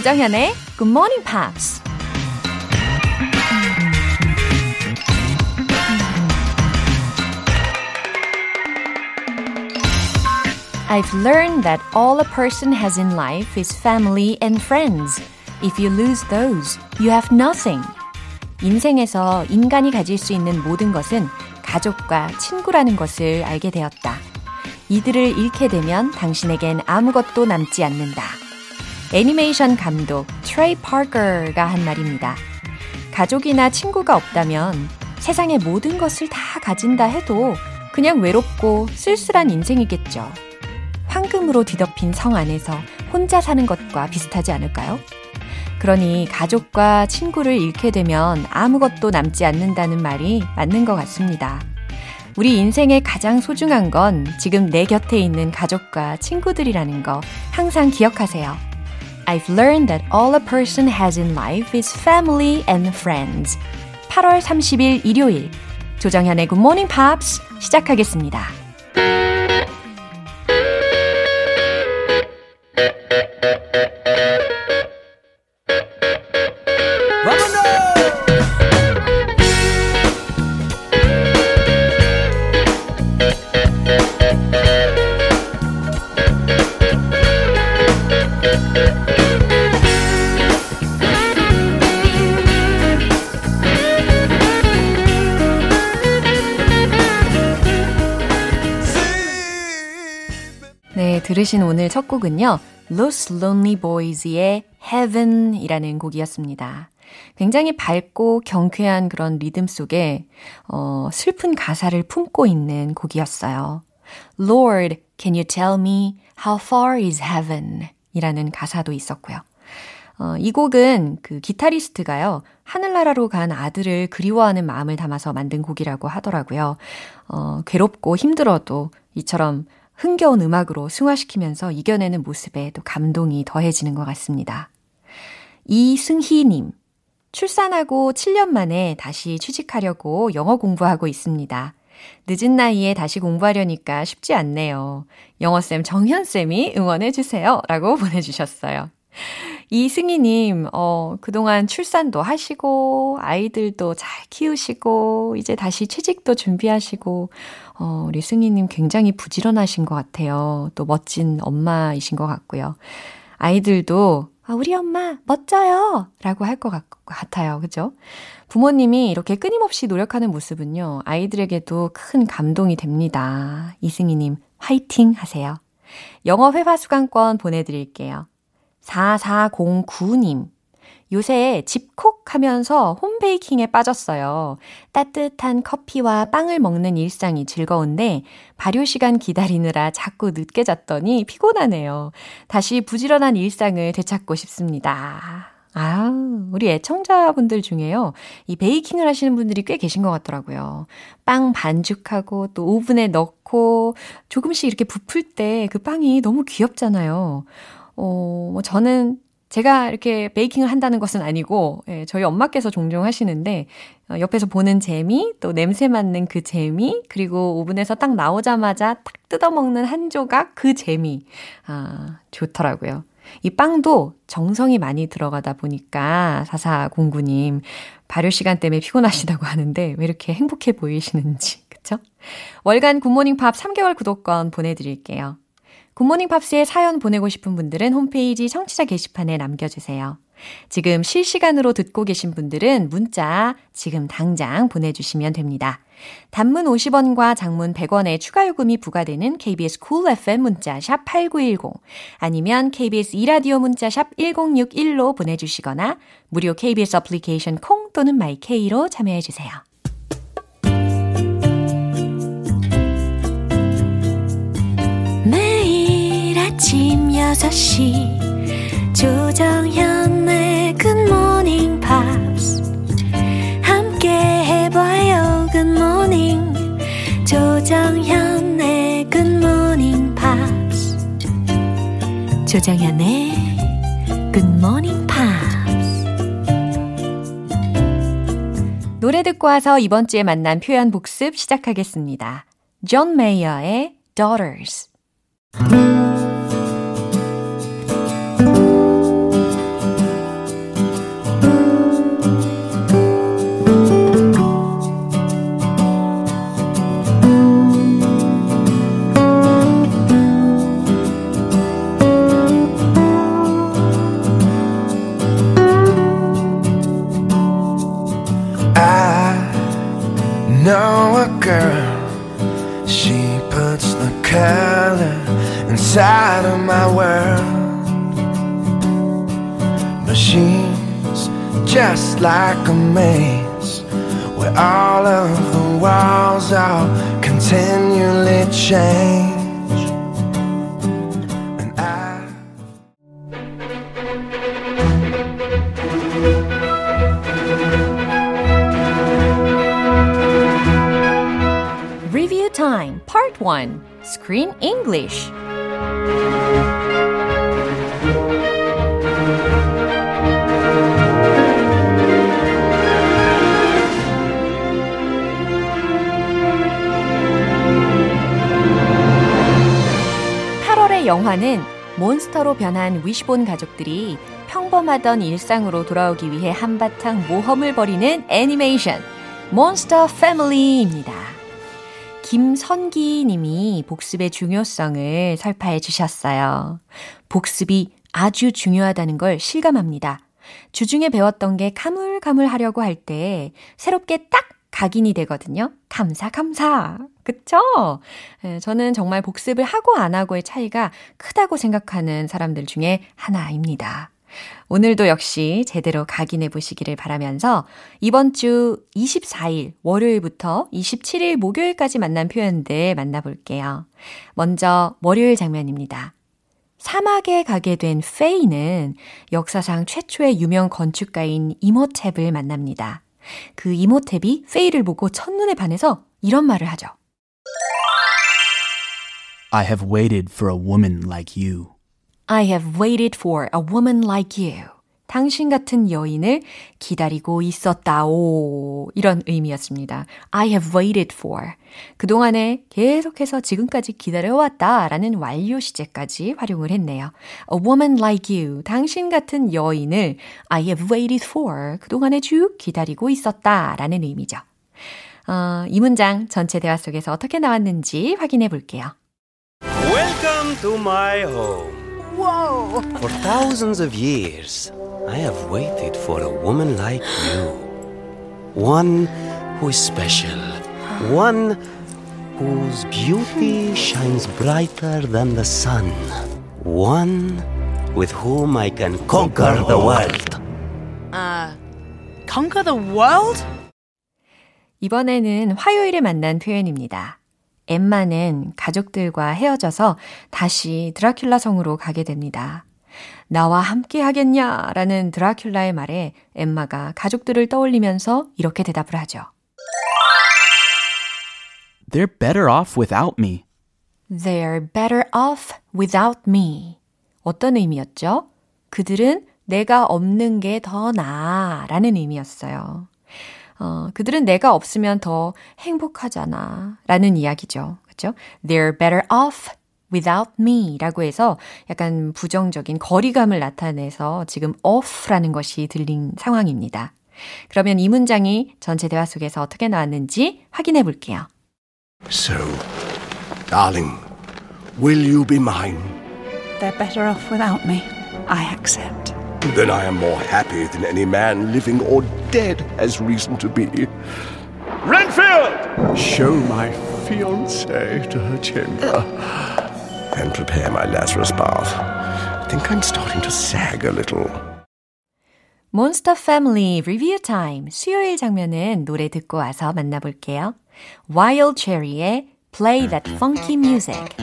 조정현의 Good Morning Pops. I've learned that all a person has in life is family and friends. If you lose those, you have nothing. 인생에서 인간이 가질 수 있는 모든 것은 가족과 친구라는 것을 알게 되었다. 이들을 잃게 되면 당신에겐 아무것도 남지 않는다. 애니메이션 감독 트레이 파커가 한 말입니다. 가족이나 친구가 없다면 세상의 모든 것을 다 가진다 해도 그냥 외롭고 쓸쓸한 인생이겠죠. 황금으로 뒤덮인 성 안에서 혼자 사는 것과 비슷하지 않을까요? 그러니 가족과 친구를 잃게 되면 아무것도 남지 않는다는 말이 맞는 것 같습니다. 우리 인생의 가장 소중한 건 지금 내 곁에 있는 가족과 친구들이라는 거 항상 기억하세요. I've learned that all a person has in life is family and friends. 8월 30일 일요일 조정현의 Good Morning Pops 시작하겠습니다. 들으신 오늘 첫 곡은요. Los Lonely Boys의 Heaven이라는 곡이었습니다. 굉장히 밝고 경쾌한 그런 리듬 속에 어, 슬픈 가사를 품고 있는 곡이었어요. Lord, can you tell me how far is heaven? 이라는 가사도 있었고요. 어, 이 곡은 그 기타리스트가요, 하늘나라로 간 아들을 그리워하는 마음을 담아서 만든 곡이라고 하더라고요. 어, 괴롭고 힘들어도 이처럼 흥겨운 음악으로 승화시키면서 이겨내는 모습에 또 감동이 더해지는 것 같습니다. 이승희님, 출산하고 7년 만에 다시 취직하려고 영어 공부하고 있습니다. 늦은 나이에 다시 공부하려니까 쉽지 않네요. 영어쌤 정현쌤이 응원해주세요. 라고 보내주셨어요. 이승희님, 어, 그동안 출산도 하시고, 아이들도 잘 키우시고, 이제 다시 취직도 준비하시고, 어, 우리 승희님 굉장히 부지런하신 것 같아요. 또 멋진 엄마이신 것 같고요. 아이들도, 아, 우리 엄마 멋져요! 라고 할 것 같아요. 그죠? 부모님이 이렇게 끊임없이 노력하는 모습은요, 아이들에게도 큰 감동이 됩니다. 이승희님, 화이팅 하세요. 영어 회화 수강권 보내드릴게요. 4409님. 요새 집콕 하면서 홈베이킹에 빠졌어요. 따뜻한 커피와 빵을 먹는 일상이 즐거운데 발효 시간 기다리느라 자꾸 늦게 잤더니 피곤하네요. 다시 부지런한 일상을 되찾고 싶습니다. 아, 우리 애청자분들 중에요. 이 베이킹을 하시는 분들이 꽤 계신 것 같더라고요. 빵 반죽하고 또 오븐에 넣고 조금씩 이렇게 부풀 때 그 빵이 너무 귀엽잖아요. 어, 뭐 저는 제가 이렇게 베이킹을 한다는 것은 아니고, 예, 저희 엄마께서 종종 하시는데, 어, 옆에서 보는 재미, 또 냄새 맡는 그 재미, 그리고 오븐에서 딱 나오자마자 딱 뜯어먹는 한 조각 그 재미. 아, 좋더라고요. 이 빵도 정성이 많이 들어가다 보니까, 사사공구님, 발효 시간 때문에 피곤하시다고 하는데, 왜 이렇게 행복해 보이시는지, 그쵸? 월간 굿모닝 팝 3개월 구독권 보내드릴게요. 굿모닝 팝스에 사연 보내고 싶은 분들은 홈페이지 청취자 게시판에 남겨주세요. 지금 실시간으로 듣고 계신 분들은 문자 지금 당장 보내주시면 됩니다. 단문 50원과 장문 100원의 추가 요금이 부과되는 KBS Cool FM 문자 샵 8910 아니면 KBS 이라디오 문자 샵 1061로 보내주시거나 무료 KBS 애플리케이션 콩 또는 마이케이로 참여해주세요. 아침 6시 조정현의 굿모닝 팝스 함께 해봐요 굿모닝 조정현의 굿모닝 팝스 조정현의 굿모닝 팝스 노래 듣고 와서 이번 주에 만난 표현 복습 시작하겠습니다. 존 메이어의 Daughters 1 Screen English (8월의) 영화는 몬스터로 변한 위시본 가족들이 평범하던 일상으로 돌아오기 위해 한바탕 모험을 벌이는 애니메이션 몬스터 패밀리입니다. 김선기 님이 복습의 중요성을 설파해 주셨어요. 복습이 아주 중요하다는 걸 실감합니다. 주중에 배웠던 게 가물가물 하려고 할 때 새롭게 딱 각인이 되거든요. 감사, 감사. 그쵸? 예, 저는 정말 복습을 하고 안 하고의 차이가 크다고 생각하는 사람들 중에 하나입니다. 오늘도 역시 제대로 각인해 보시기를 바라면서 이번 주 24일 월요일부터 27일 목요일까지 만난 표현들 만나볼게요. 먼저 월요일 장면입니다. 사막에 가게 된 페이는 역사상 최초의 유명 건축가인 이모탭을 만납니다. 그 이모탭이 페이를 보고 첫눈에 반해서 이런 말을 하죠. I have waited for a woman like you. I have waited for a woman like you. 당신 같은 여인을 기다리고 있었다오. 이런 의미였습니다. I have waited for. 그동안에 계속해서 지금까지 기다려왔다 라는 완료 시제까지 활용을 했네요. A woman like you. 당신 같은 여인을 I have waited for. 그동안에 쭉 기다리고 있었다 라는 의미죠. 어, 이 문장 전체 대화 속에서 어떻게 나왔는지 확인해 볼게요. Welcome to my home. Whoa! For thousands of years, I have waited for a woman like you. One who is special. One whose beauty shines brighter than the sun. One with whom I can conquer the world. Conquer the world? 이번에는 화요일에 만난 표현입니다. 엠마는 가족들과 헤어져서 다시 드라큘라 성으로 가게 됩니다. 나와 함께 하겠냐? 라는 드라큘라의 말에 엠마가 가족들을 떠올리면서 이렇게 대답을 하죠. They're better off without me. They're better off without me. 어떤 의미였죠? 그들은 내가 없는 게 더 나아 라는 의미였어요. 어, 그들은 내가 없으면 더 행복하잖아 라는 이야기죠. 그죠? They're better off without me 라고 해서 약간 부정적인 거리감을 나타내서 지금 off라는 것이 들린 상황입니다. 그러면 이 문장이 전체 대화 속에서 어떻게 나왔는지 확인해 볼게요. So, darling, will you be mine? They're better off without me. I accept. Then I am more happy than any man, living or dead, has reason to be. Renfield! Show my fiancée to her chamber. And prepare my Lazarus bath. I think I'm starting to sag a little. 몬스터 패밀리 리뷰 타임 수요일 장면은 노래 듣고 와서 만나볼게요. Wild Cherry의 Play That Funky Music.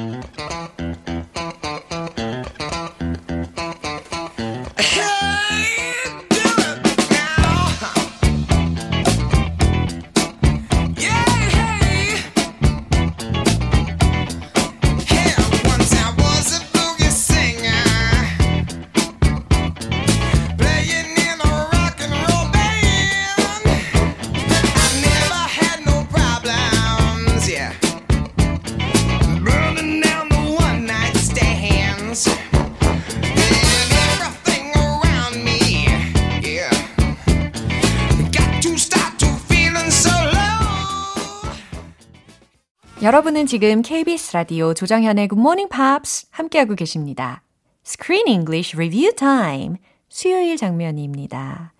지금 KBS 라디오 조정현의 Good Morning Pops 함께하고 계십니다. Screen English Review Time 수요일 장면입니다.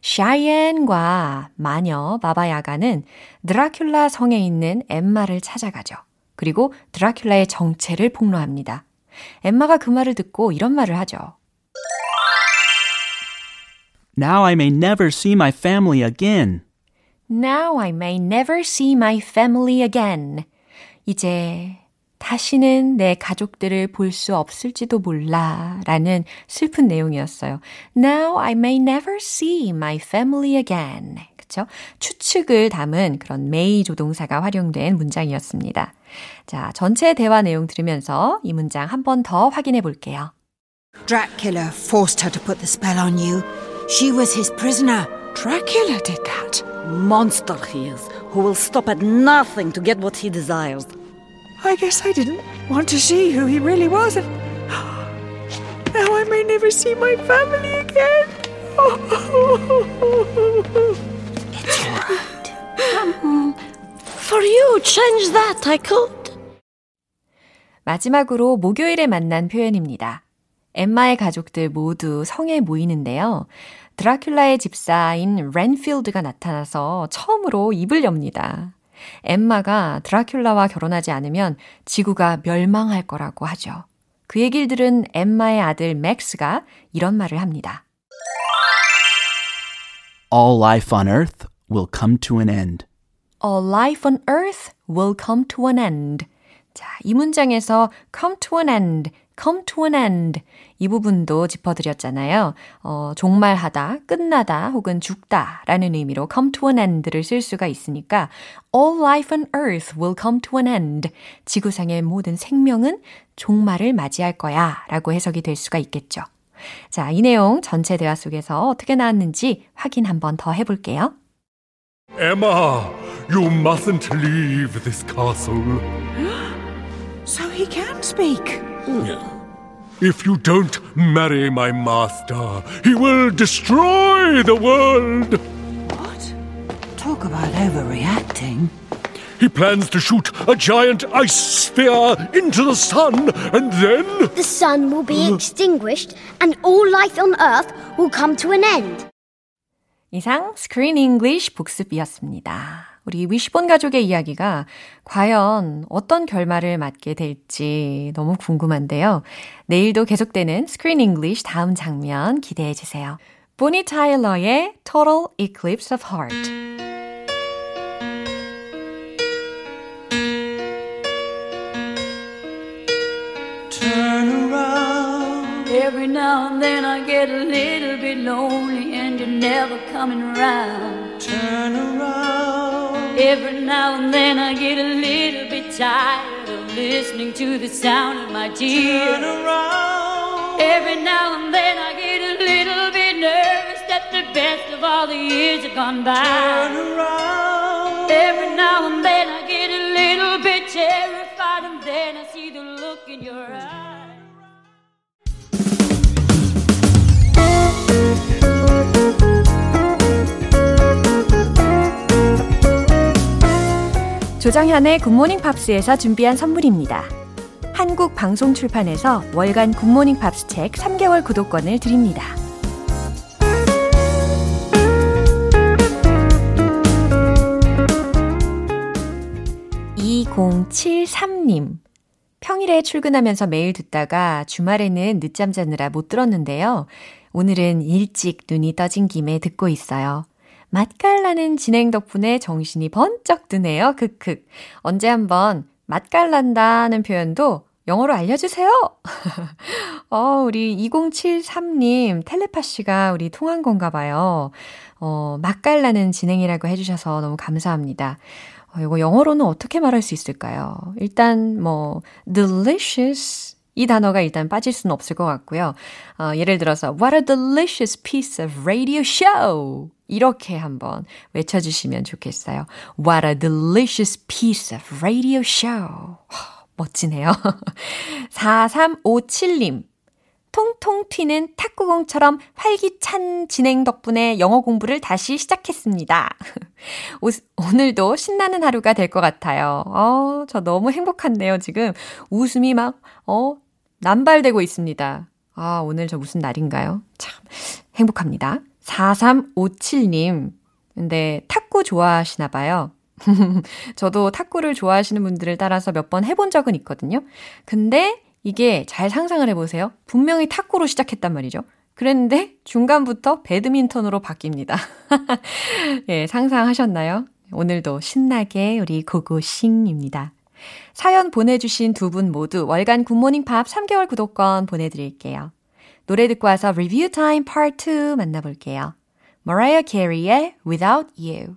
샤이엔과 마녀 바바야가는 드라큘라 성에 있는 엠마를 찾아가죠. 그리고 드라큘라의 정체를 폭로합니다. 엠마가 그 말을 듣고 이런 말을 하죠. Now I may never see my family again. Now I may never see my family again. 이제 다시는 내 가족들을 볼 수 없을지도 몰라 라는 슬픈 내용이었어요. Now I may never see my family again. 그쵸? 추측을 담은 그런 may 조동사가 활용된 문장이었습니다. 자, 전체 대화 내용 들으면서 이 문장 한 번 더 확인해 볼게요. Dracula forced her to put the spell on you. She was his prisoner. Dracula did that. Monster he is, who will stop at nothing to get what he desires. I guess I didn't want to see who he really was. And now I may never see my family again. For you, change that, I could. 마지막으로 목요일에 만난 표현입니다. 엠마의 가족들 모두 성에 모이는데요. 드라큘라의 집사인 렌필드가 나타나서 처음으로 입을 엽니다. 엠마가 드라큘라와 결혼하지 않으면 지구가 멸망할 거라고 하죠. 그 얘기를 들은 엠마의 아들 맥스가 이런 말을 합니다. All life on earth will come to an end. All life on earth will come to an end. 자, 이 문장에서 come to an end, come to an end 이 부분도 짚어드렸잖아요. 어, 종말하다, 끝나다 혹은 죽다 라는 의미로 come to an end를 쓸 수가 있으니까 all life on earth will come to an end. 지구상의 모든 생명은 종말을 맞이할 거야 라고 해석이 될 수가 있겠죠. 자, 이 내용 전체 대화 속에서 어떻게 나왔는지 확인 한번 더 해볼게요. Emma, you mustn't leave this castle. So he can speak. If you don't marry my master, he will destroy the world. What? Talk about overreacting. He plans to shoot a giant ice sphere into the sun, and then. The sun will be extinguished and all life on earth will come to an end. 이상 Screen English 복습이었습니다. 우리 위시본 가족의 이야기가 과연 어떤 결말을 맞게 될지 너무 궁금한데요. 내일도 계속되는 Screen English 다음 장면 기대해 주세요. 보니 타일러의 Total Eclipse of Heart. Turn around. Every now and then I get a little bit lonely and you're never coming around. Turn around. Every now and then I get a little bit tired of listening to the sound of my tears. Turn around. Every now and then I get a little bit nervous that the best of all the years have gone by. Turn around. Every now and then I 조정현의 굿모닝 팝스에서 준비한 선물입니다. 한국 방송 출판에서 월간 굿모닝 팝스 책 3개월 구독권을 드립니다. (2073님) 평일에 출근하면서 매일 듣다가 주말에는 늦잠 자느라 못 들었는데요. 오늘은 일찍 눈이 떠진 김에 듣고 있어요. 맛깔나는 진행 덕분에 정신이 번쩍 드네요. 크크. 언제 한번 맛깔난다는 표현도 영어로 알려주세요. 어, 우리 2073님 텔레파시가 우리 통한 건가 봐요. 어, 맛깔나는 진행이라고 해주셔서 너무 감사합니다. 어, 이거 영어로는 어떻게 말할 수 있을까요? 일단 뭐 delicious 이 단어가 일단 빠질 수는 없을 것 같고요. 어, 예를 들어서 What a delicious piece of radio show! 이렇게 한번 외쳐주시면 좋겠어요. What a delicious piece of radio show! 멋지네요. 4357님. 통통 튀는 탁구공처럼 활기찬 진행 덕분에 영어 공부를 다시 시작했습니다. 오, 오늘도 신나는 하루가 될 것 같아요. 어, 저 너무 행복한데요, 지금. 웃음이 막, 어, 남발되고 있습니다. 아, 오늘 저 무슨 날인가요? 참, 행복합니다. 4357님. 근데 탁구 좋아하시나 봐요. 저도 탁구를 좋아하시는 분들을 따라서 몇 번 해본 적은 있거든요. 근데 이게 잘 상상을 해보세요. 분명히 탁구로 시작했단 말이죠. 그랬는데 중간부터 배드민턴으로 바뀝니다. 예, 상상하셨나요? 오늘도 신나게 우리 고고싱입니다. 사연 보내주신 두 분 모두 월간 굿모닝 팝스 3개월 구독권 보내드릴게요. 노래 듣고 와서 리뷰 타임 파트 2 만나볼게요. Mariah Carey의 Without You.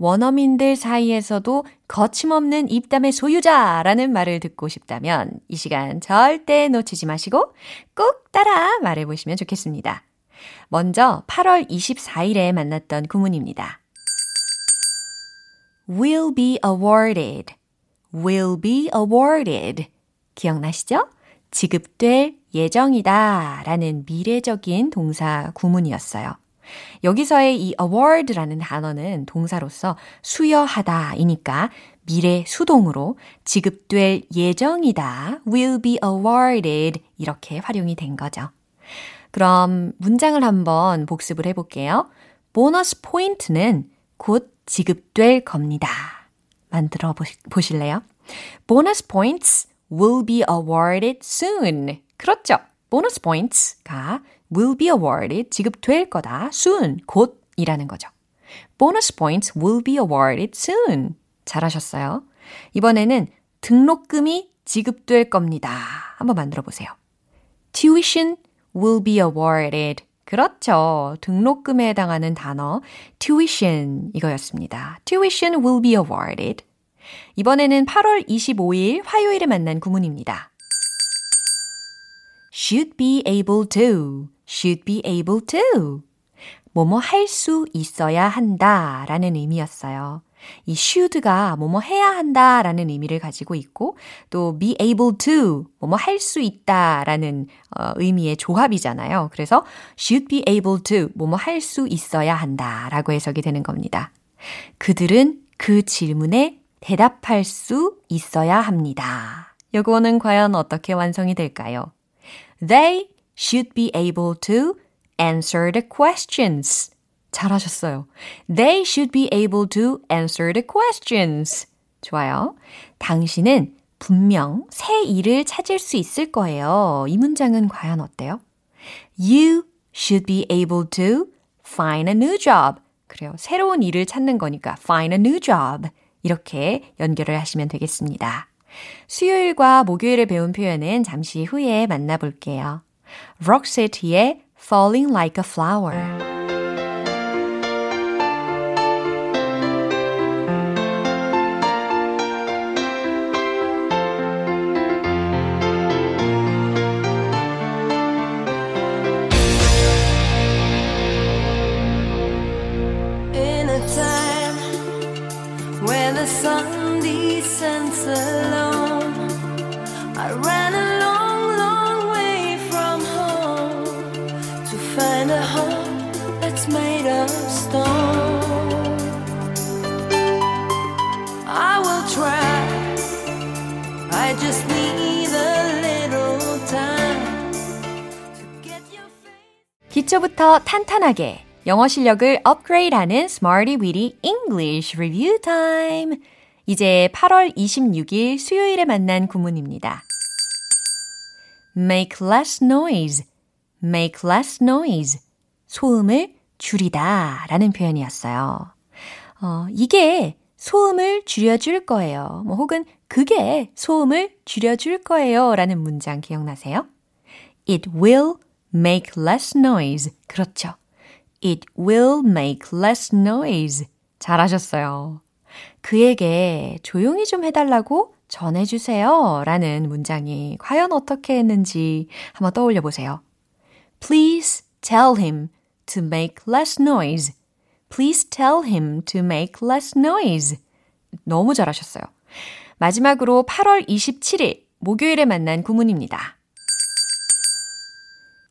원어민들 사이에서도 거침없는 입담의 소유자라는 말을 듣고 싶다면 이 시간 절대 놓치지 마시고 꼭 따라 말해보시면 좋겠습니다. 먼저 8월 24일에 만났던 구문입니다. will be awarded, will be awarded. 기억나시죠? 지급될 예정이다 라는 미래적인 동사 구문이었어요. 여기서의 이 award라는 단어는 동사로서 수여하다 이니까 미래 수동으로 지급될 예정이다 will be awarded 이렇게 활용이 된 거죠. 그럼 문장을 한번 복습을 해볼게요. 보너스 포인트는 곧 지급될 겁니다. 만들어 보실래요? Bonus points will be awarded soon. 그렇죠. 보너스 points가 will be awarded 지급될 거다. soon 곧이라는 거죠. Bonus points will be awarded soon. 잘하셨어요. 이번에는 등록금이 지급될 겁니다. 한번 만들어 보세요. Tuition will be awarded. 그렇죠. 등록금에 해당하는 단어 tuition 이거였습니다. Tuition will be awarded. 이번에는 8월 25일 화요일에 만난 구문입니다. Should be able to, should be able to. 뭐뭐 할 수 있어야 한다 라는 의미였어요. 이 should가 뭐뭐 해야 한다 라는 의미를 가지고 있고 또 be able to 뭐뭐 할 수 있다 라는 어, 의미의 조합이잖아요. 그래서 should be able to 뭐뭐 할 수 있어야 한다 라고 해석이 되는 겁니다. 그들은 그 질문에 대답할 수 있어야 합니다. 요거는 과연 어떻게 완성이 될까요? They should be able to answer the questions. 잘하셨어요. They should be able to answer the questions. 좋아요. 당신은 분명 새 일을 찾을 수 있을 거예요. 이 문장은 과연 어때요? You should be able to find a new job. 그래요. 새로운 일을 찾는 거니까 find a new job. 이렇게 연결을 하시면 되겠습니다. 수요일과 목요일에 배운 표현은 잠시 후에 만나볼게요. 록세티의 Falling Like a Flower. 기초부터 탄탄하게 영어 실력을 업그레이드하는 Smarty Weedy English Review Time. 이제 8월 26일 수요일에 만난 구문입니다. make less noise, make less noise. 소음을 줄이다 라는 표현이었어요. 어, 이게 소음을 줄여줄 거예요. 뭐 혹은 그게 소음을 줄여줄 거예요 라는 문장 기억나세요? It will make less noise. 그렇죠. It will make less noise. 잘하셨어요. 그에게 조용히 좀 해달라고 전해주세요. 라는 문장이 과연 어떻게 했는지 한번 떠올려 보세요. Please tell him to make less noise. Please tell him to make less noise. 너무 잘하셨어요. 마지막으로 8월 27일 목요일에 만난 구문입니다.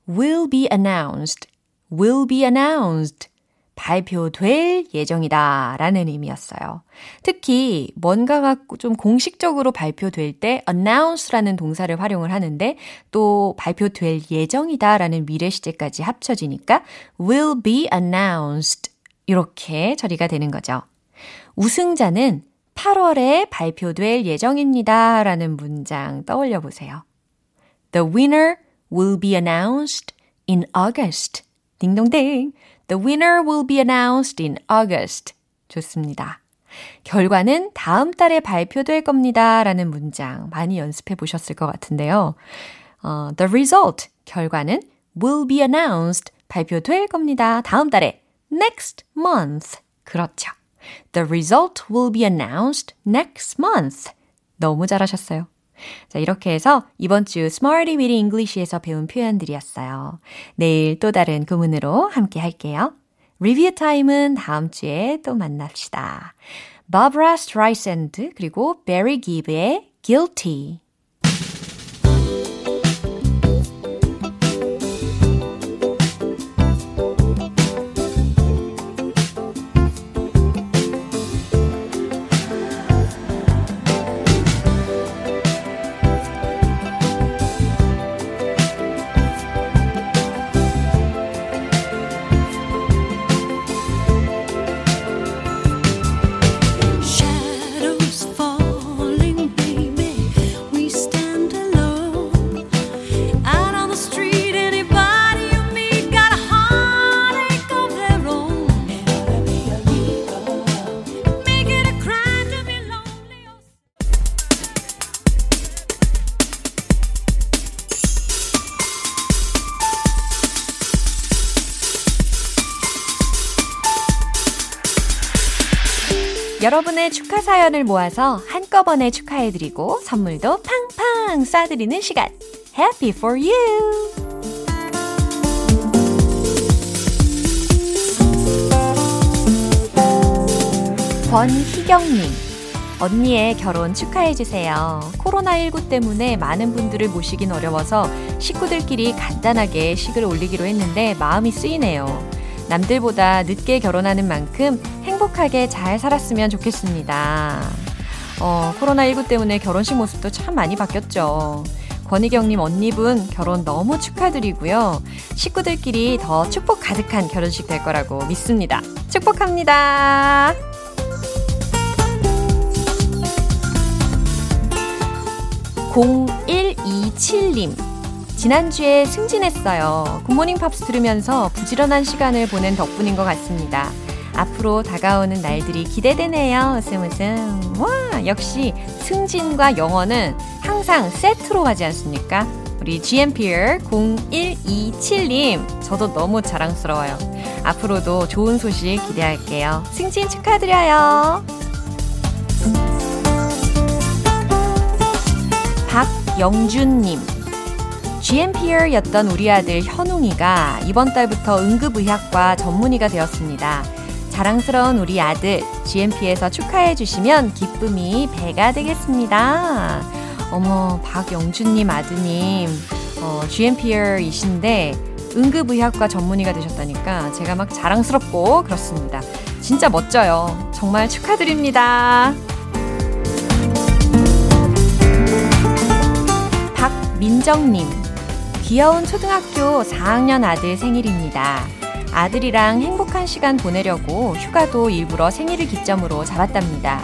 Will be announced, will be announced. 발표될 예정이다 라는 의미였어요. 특히 뭔가가 좀 공식적으로 발표될 때 announce라는 동사를 활용을 하는데 또 발표될 예정이다 라는 미래 시제까지 합쳐지니까 will be announced 이렇게 처리가 되는 거죠. 우승자는 8월에 발표될 예정입니다 라는 문장 떠올려 보세요. The winner will be announced in August. 딩동댕. The winner will be announced in August. 좋습니다. 결과는 다음 달에 발표될 겁니다. 라는 문장 많이 연습해 보셨을 것 같은데요. 어, the result, 결과는 will be announced. 발표될 겁니다. 다음 달에. next month. 그렇죠. The result will be announced next month. 너무 잘하셨어요. 자, 이렇게 해서 이번 주 Smarty Weedy English에서 배운 표현들이었어요. 내일 또 다른 구문으로 함께 할게요. 리뷰 타임은 다음 주에 또 만납시다. Barbara Streisand 그리고 Barry Gibb의 Guilty. 여러분의 축하 사연을 모아서 한꺼번에 축하해드리고 선물도 팡팡 쏴드리는 시간. Happy for you! 권희경님. 언니의 결혼 축하해주세요. 코로나19 때문에 많은 분들을 모시긴 어려워서 식구들끼리 간단하게 식을 올리기로 했는데 마음이 쓰이네요. 남들보다 늦게 결혼하는 만큼 행복하게 잘 살았으면 좋겠습니다. 어, 코로나19 때문에 결혼식 모습도 참 많이 바뀌었죠. 권희경님 언니분 결혼 너무 축하드리고요. 식구들끼리 더 축복 가득한 결혼식 될 거라고 믿습니다. 축복합니다. (0127님) 지난주에 승진했어요. 굿모닝 팝스 들으면서 부지런한 시간을 보낸 덕분인 것 같습니다. 앞으로 다가오는 날들이 기대되네요. 웃음 웃음. 와, 역시 승진과 영어는 항상 세트로 가지 않습니까? 우리 GMPR 0127님, 저도 너무 자랑스러워요. 앞으로도 좋은 소식 기대할게요. 승진 축하드려요. 박영준님. GMPR였던 우리 아들 현웅이가 이번 달부터 응급의학과 전문의가 되었습니다. 자랑스러운 우리 아들 GMP에서 축하해 주시면 기쁨이 배가 되겠습니다. 어머, 박영준님 아드님, 어, GMPR이신데 응급의학과 전문의가 되셨다니까 제가 막 자랑스럽고 그렇습니다. 진짜 멋져요. 정말 축하드립니다. 박민정님, 귀여운 초등학교 4학년 아들 생일입니다. 아들이랑 행복한 시간 보내려고 휴가도 일부러 생일을 기점으로 잡았답니다.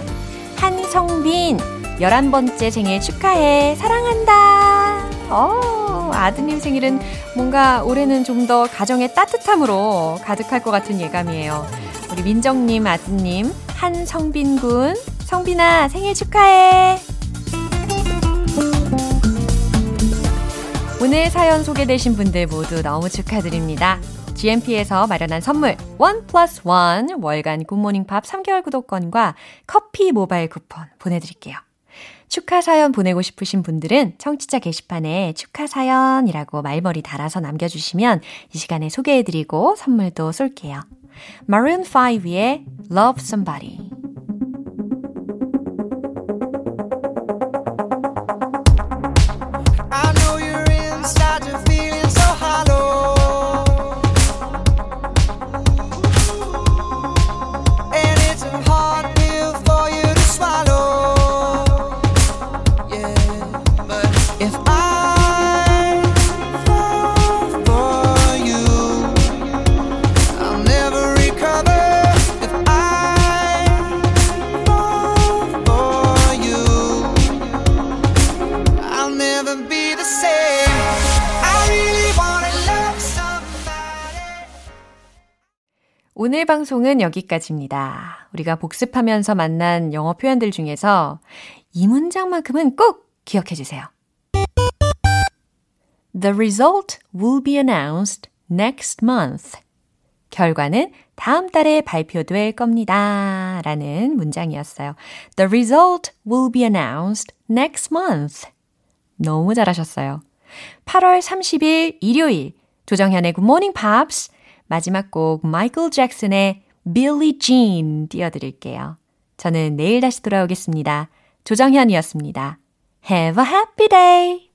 한성빈, 11번째 생일 축하해. 사랑한다. 어, 아드님 생일은 뭔가 올해는 좀 더 가정의 따뜻함으로 가득할 것 같은 예감이에요. 우리 민정님 아드님, 한성빈 군, 성빈아 생일 축하해. 오늘 사연 소개되신 분들 모두 너무 축하드립니다. GMP에서 마련한 선물 원 플러스 원 월간 굿모닝 팝 3개월 구독권과 커피 모바일 쿠폰 보내드릴게요. 축하 사연 보내고 싶으신 분들은 청취자 게시판에 축하 사연이라고 말머리 달아서 남겨주시면 이 시간에 소개해드리고 선물도 쏠게요. Maroon 5의 Love Somebody inside, you're 오늘 방송은 여기까지입니다. 우리가 복습하면서 만난 영어 표현들 중에서 이 문장만큼은 꼭 기억해 주세요. The result will be announced next month. 결과는 다음 달에 발표될 겁니다. 라는 문장이었어요. The result will be announced next month. 너무 잘하셨어요. 8월 30일 일요일 조정현의 Good Morning Pops 마지막 곡 마이클 잭슨의 Billie Jean 띄워드릴게요. 저는 내일 다시 돌아오겠습니다. 조정현이었습니다. Have a happy day!